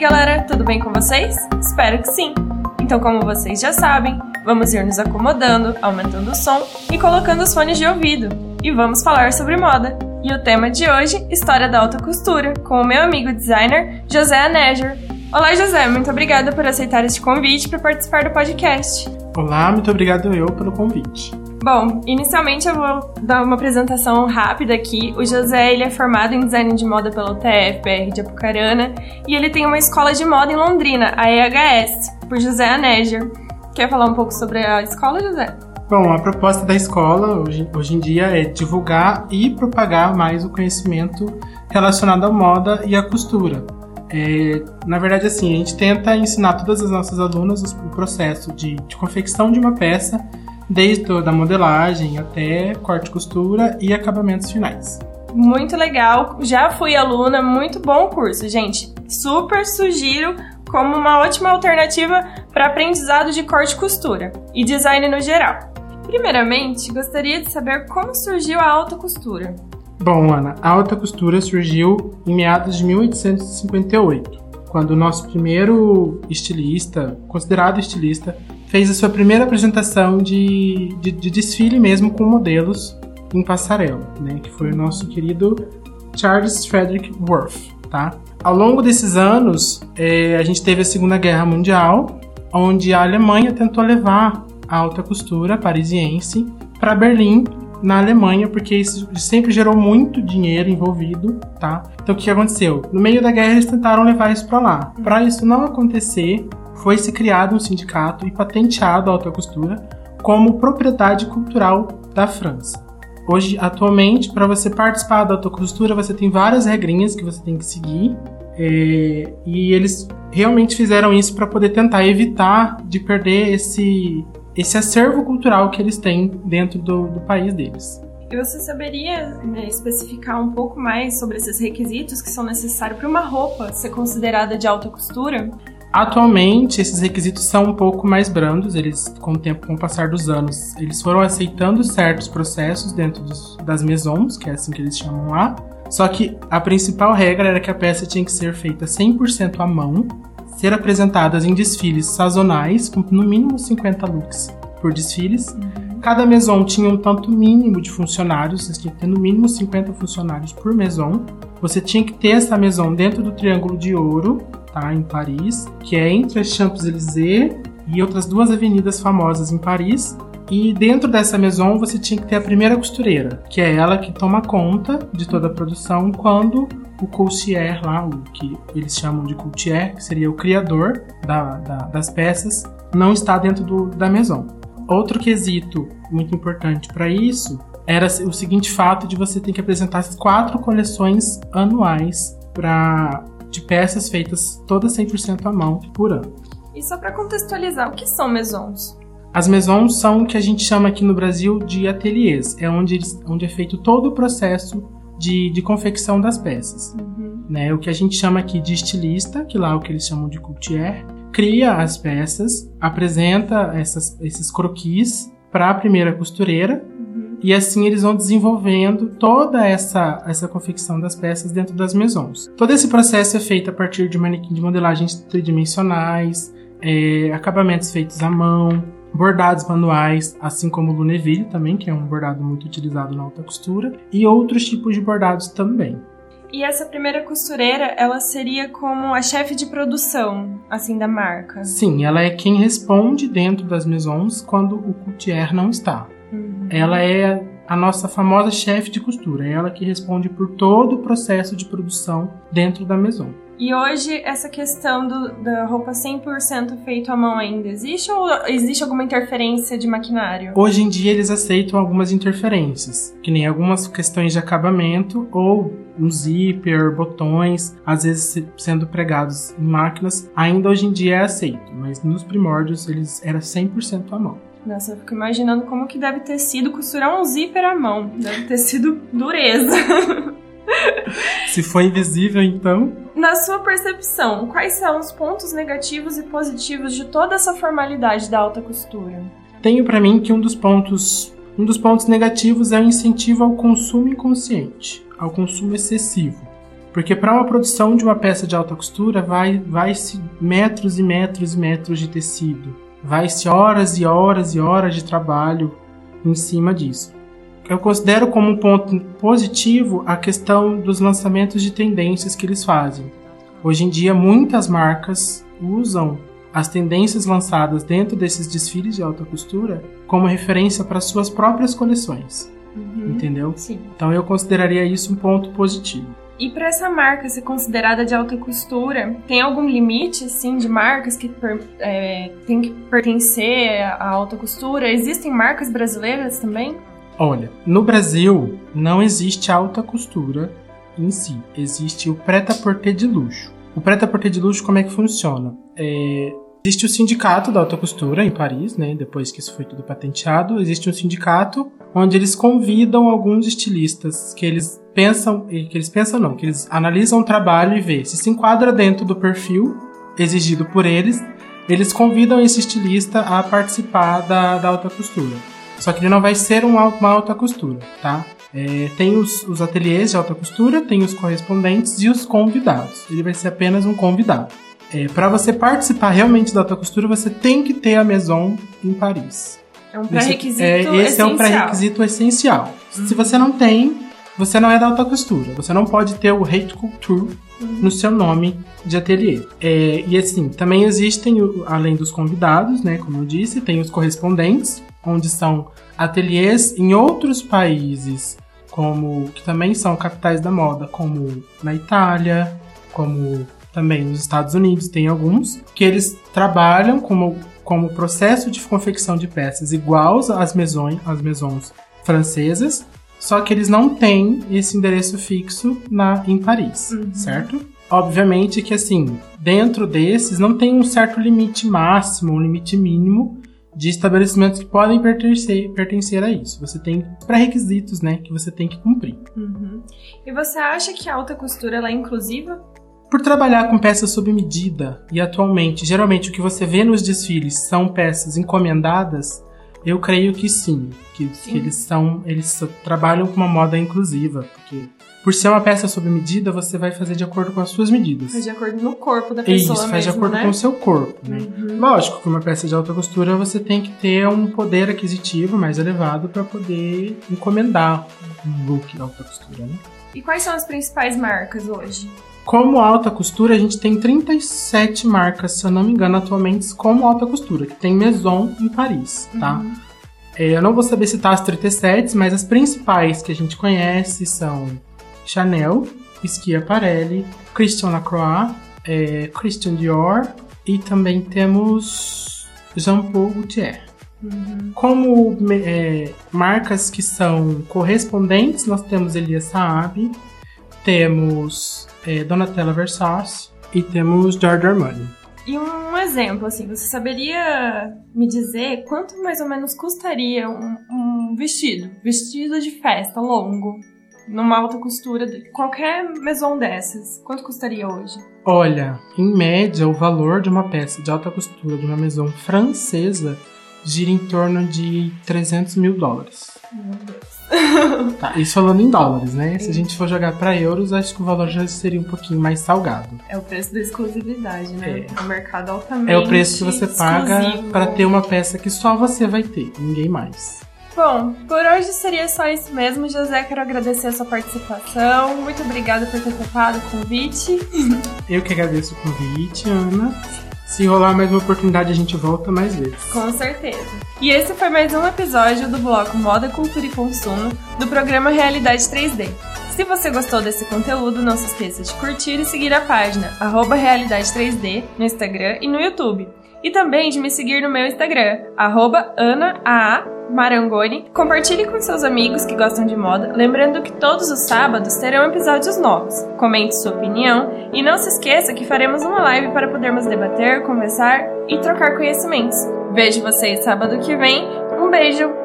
galera, tudo bem com vocês? Espero que sim! Então, como vocês já sabem, vamos ir nos acomodando, aumentando o som e colocando os fones de ouvido. E vamos falar sobre moda. E o tema de hoje, história da alta costura, com o meu amigo designer José Aneger. Olá, José, muito obrigada por aceitar este convite para participar do podcast. Olá, muito obrigado eu pelo convite. Bom, inicialmente eu vou dar uma apresentação rápida aqui. O José ele é formado em design de moda pela UTF-BR de Apucarana e ele tem uma escola de moda em Londrina, a EHS, por José Aneger. Quer falar um pouco sobre a escola, José? Bom, a proposta da escola hoje, hoje em dia é divulgar e propagar mais o conhecimento relacionado à moda e à costura. É, na verdade, assim, a gente tenta ensinar todas as nossas alunas o processo de, de confecção de uma peça desde a modelagem até corte, costura e acabamentos finais. Muito legal, já fui aluna, muito bom curso, gente. Super sugiro como uma ótima alternativa para aprendizado de corte e costura e design no geral. Primeiramente, gostaria de saber como surgiu a alta costura. Bom, Ana, a alta costura surgiu em meados de 1858, quando o nosso primeiro estilista, considerado estilista, fez a sua primeira apresentação de, de, de desfile mesmo com modelos em passarela, né? Que foi o nosso querido Charles Frederick Worth, tá? Ao longo desses anos, é, a gente teve a Segunda Guerra Mundial, onde a Alemanha tentou levar a alta costura parisiense para Berlim, na Alemanha, porque isso sempre gerou muito dinheiro envolvido, tá? Então o que aconteceu? No meio da guerra eles tentaram levar isso para lá. Para isso não acontecer, foi se criado um sindicato e patenteado a alta costura como propriedade cultural da França. Hoje, atualmente, para você participar da alta costura, você tem várias regrinhas que você tem que seguir. É, e eles realmente fizeram isso para poder tentar evitar de perder esse, esse acervo cultural que eles têm dentro do, do país deles. E você saberia né, especificar um pouco mais sobre esses requisitos que são necessários para uma roupa ser considerada de alta costura? Atualmente, esses requisitos são um pouco mais brandos, eles, com o tempo, com o passar dos anos, eles foram aceitando certos processos dentro dos, das maisons, que é assim que eles chamam lá. Só que a principal regra era que a peça tinha que ser feita 100% à mão, ser apresentadas em desfiles sazonais, com no mínimo 50 looks por desfiles. Uhum. Cada maison tinha um tanto mínimo de funcionários, você tinha que ter no mínimo 50 funcionários por maison. Você tinha que ter essa maison dentro do Triângulo de Ouro, tá? Em Paris, que é entre as Champs-Élysées e outras duas avenidas famosas em Paris. E dentro dessa maison você tinha que ter a primeira costureira, que é ela que toma conta de toda a produção quando o coutier lá, o que eles chamam de coutier, que seria o criador da, da, das peças, não está dentro do, da maison. Outro quesito muito importante para isso era o seguinte fato de você ter que apresentar quatro coleções anuais para de peças feitas todas 100% à mão por ano. E só para contextualizar, o que são maisons? As maisons são o que a gente chama aqui no Brasil de ateliês. É onde, onde é feito todo o processo de, de confecção das peças. Uhum. Né? O que a gente chama aqui de estilista, que lá é o que eles chamam de coutier, cria as peças, apresenta essas, esses croquis para a primeira costureira e assim eles vão desenvolvendo toda essa, essa confecção das peças dentro das maisons. Todo esse processo é feito a partir de manequim de modelagens tridimensionais, é, acabamentos feitos à mão, bordados manuais, assim como o Luneville também, que é um bordado muito utilizado na alta costura, e outros tipos de bordados também. E essa primeira costureira, ela seria como a chefe de produção, assim, da marca? Sim, ela é quem responde dentro das maisons quando o coutier não está. Uhum. Ela é a nossa famosa chefe de costura, é ela que responde por todo o processo de produção dentro da maison. E hoje essa questão do, da roupa 100% feito à mão ainda existe ou existe alguma interferência de maquinário? Hoje em dia eles aceitam algumas interferências, que nem algumas questões de acabamento ou um zíper, botões, às vezes sendo pregados em máquinas, ainda hoje em dia é aceito, mas nos primórdios eles era 100% à mão. Nossa, eu fico imaginando como que deve ter sido costurar um zíper à mão. Deve ter sido dureza. Se foi invisível, então. Na sua percepção, quais são os pontos negativos e positivos de toda essa formalidade da alta costura? Tenho para mim que um dos pontos, um dos pontos negativos é o incentivo ao consumo inconsciente, ao consumo excessivo. Porque para uma produção de uma peça de alta costura vai vai-se metros e metros e metros de tecido. Vai-se horas e horas e horas de trabalho em cima disso. Eu considero como um ponto positivo a questão dos lançamentos de tendências que eles fazem. Hoje em dia, muitas marcas usam as tendências lançadas dentro desses desfiles de alta costura como referência para suas próprias coleções. Uhum. Entendeu? Sim. Então eu consideraria isso um ponto positivo. E para essa marca ser considerada de alta costura, tem algum limite, assim, de marcas que per, é, tem que pertencer à alta costura? Existem marcas brasileiras também? Olha, no Brasil não existe alta costura em si, existe o prêt-à-porter de luxo. O prêt-à-porter de luxo como é que funciona? É, existe o sindicato da alta costura em Paris, né? Depois que isso foi tudo patenteado, existe um sindicato onde eles convidam alguns estilistas que eles pensam, que eles pensam não, que eles analisam o trabalho e vê se se enquadra dentro do perfil exigido por eles. Eles convidam esse estilista a participar da, da alta costura. Só que ele não vai ser um, al- uma alta costura, tá? É, tem os, os ateliês de alta costura, tem os correspondentes e os convidados. Ele vai ser apenas um convidado. É, para você participar realmente da alta costura, você tem que ter a Maison em Paris. É um Esse- pré-requisito é, esse é um essencial. pré-requisito essencial. Se você não tem, você não é da alta costura. Você não pode ter o Haute Couture no seu nome de ateliê. É, e assim, também existem, além dos convidados, né, como eu disse, tem os correspondentes, onde são ateliês em outros países, como que também são capitais da moda, como na Itália, como também nos Estados Unidos tem alguns, que eles trabalham como, como processo de confecção de peças iguais às maisons, às maisons francesas, só que eles não têm esse endereço fixo na, em Paris, Uhum. certo? Obviamente que assim, dentro desses não tem um certo limite máximo, um limite mínimo de estabelecimentos que podem pertencer, pertencer a isso. Você tem pré-requisitos, né, que você tem que cumprir. Uhum. E você acha que a alta costura ela é inclusiva? Por trabalhar com peças sob medida, e atualmente, geralmente o que você vê nos desfiles são peças encomendadas, eu creio que sim, que, Sim. que eles são, eles trabalham com uma moda inclusiva, porque por ser uma peça sob medida, você vai fazer de acordo com as suas medidas. Faz de acordo no corpo da É Isso, pessoa faz de mesmo, acordo né? com o seu corpo, né? Uhum. Lógico que uma peça de alta costura você tem que ter um poder aquisitivo mais elevado para poder encomendar um look de alta costura, né? E quais são as principais marcas hoje? Como alta costura, a gente tem 37 marcas, se eu não me engano, atualmente como alta costura, que tem Maison em Paris, tá? Uhum. É, eu não vou saber citar as 37, mas as principais que a gente conhece são Chanel, Schiaparelli, Christian Lacroix, é, Christian Dior e também temos Jean Paul Gaultier. Uhum. Como é, marcas que são correspondentes, nós temos Elias Saab, temos é, Donatella Versace e temos Giorgio Armani. E um exemplo, assim, você saberia me dizer quanto mais ou menos custaria um, um vestido? Vestido de festa longo, numa alta costura, de qualquer maison dessas. Quanto custaria hoje? Olha, em média, o valor de uma peça de alta costura de uma maison francesa gira em torno de 300 mil dólares. Meu Deus. Tá, isso falando em dólares, né? Se a gente for jogar para euros, acho que o valor já seria um pouquinho mais salgado. É o preço da exclusividade, né? É. É um mercado altamente É o preço que você paga para ter uma peça que só você vai ter, ninguém mais. Bom, por hoje seria só isso mesmo, José. Quero agradecer a sua participação. Muito obrigada por ter topado o convite. Eu que agradeço o convite, Ana. Se rolar mais uma oportunidade, a gente volta mais vezes. Com certeza. E esse foi mais um episódio do bloco Moda, Cultura e Consumo do programa Realidade 3D. Se você gostou desse conteúdo, não se esqueça de curtir e seguir a página Realidade 3D no Instagram e no YouTube. E também de me seguir no meu Instagram, arroba Ana A. Marangoni. Compartilhe com seus amigos que gostam de moda, lembrando que todos os sábados terão episódios novos. Comente sua opinião e não se esqueça que faremos uma live para podermos debater, conversar e trocar conhecimentos. Vejo vocês sábado que vem. Um beijo!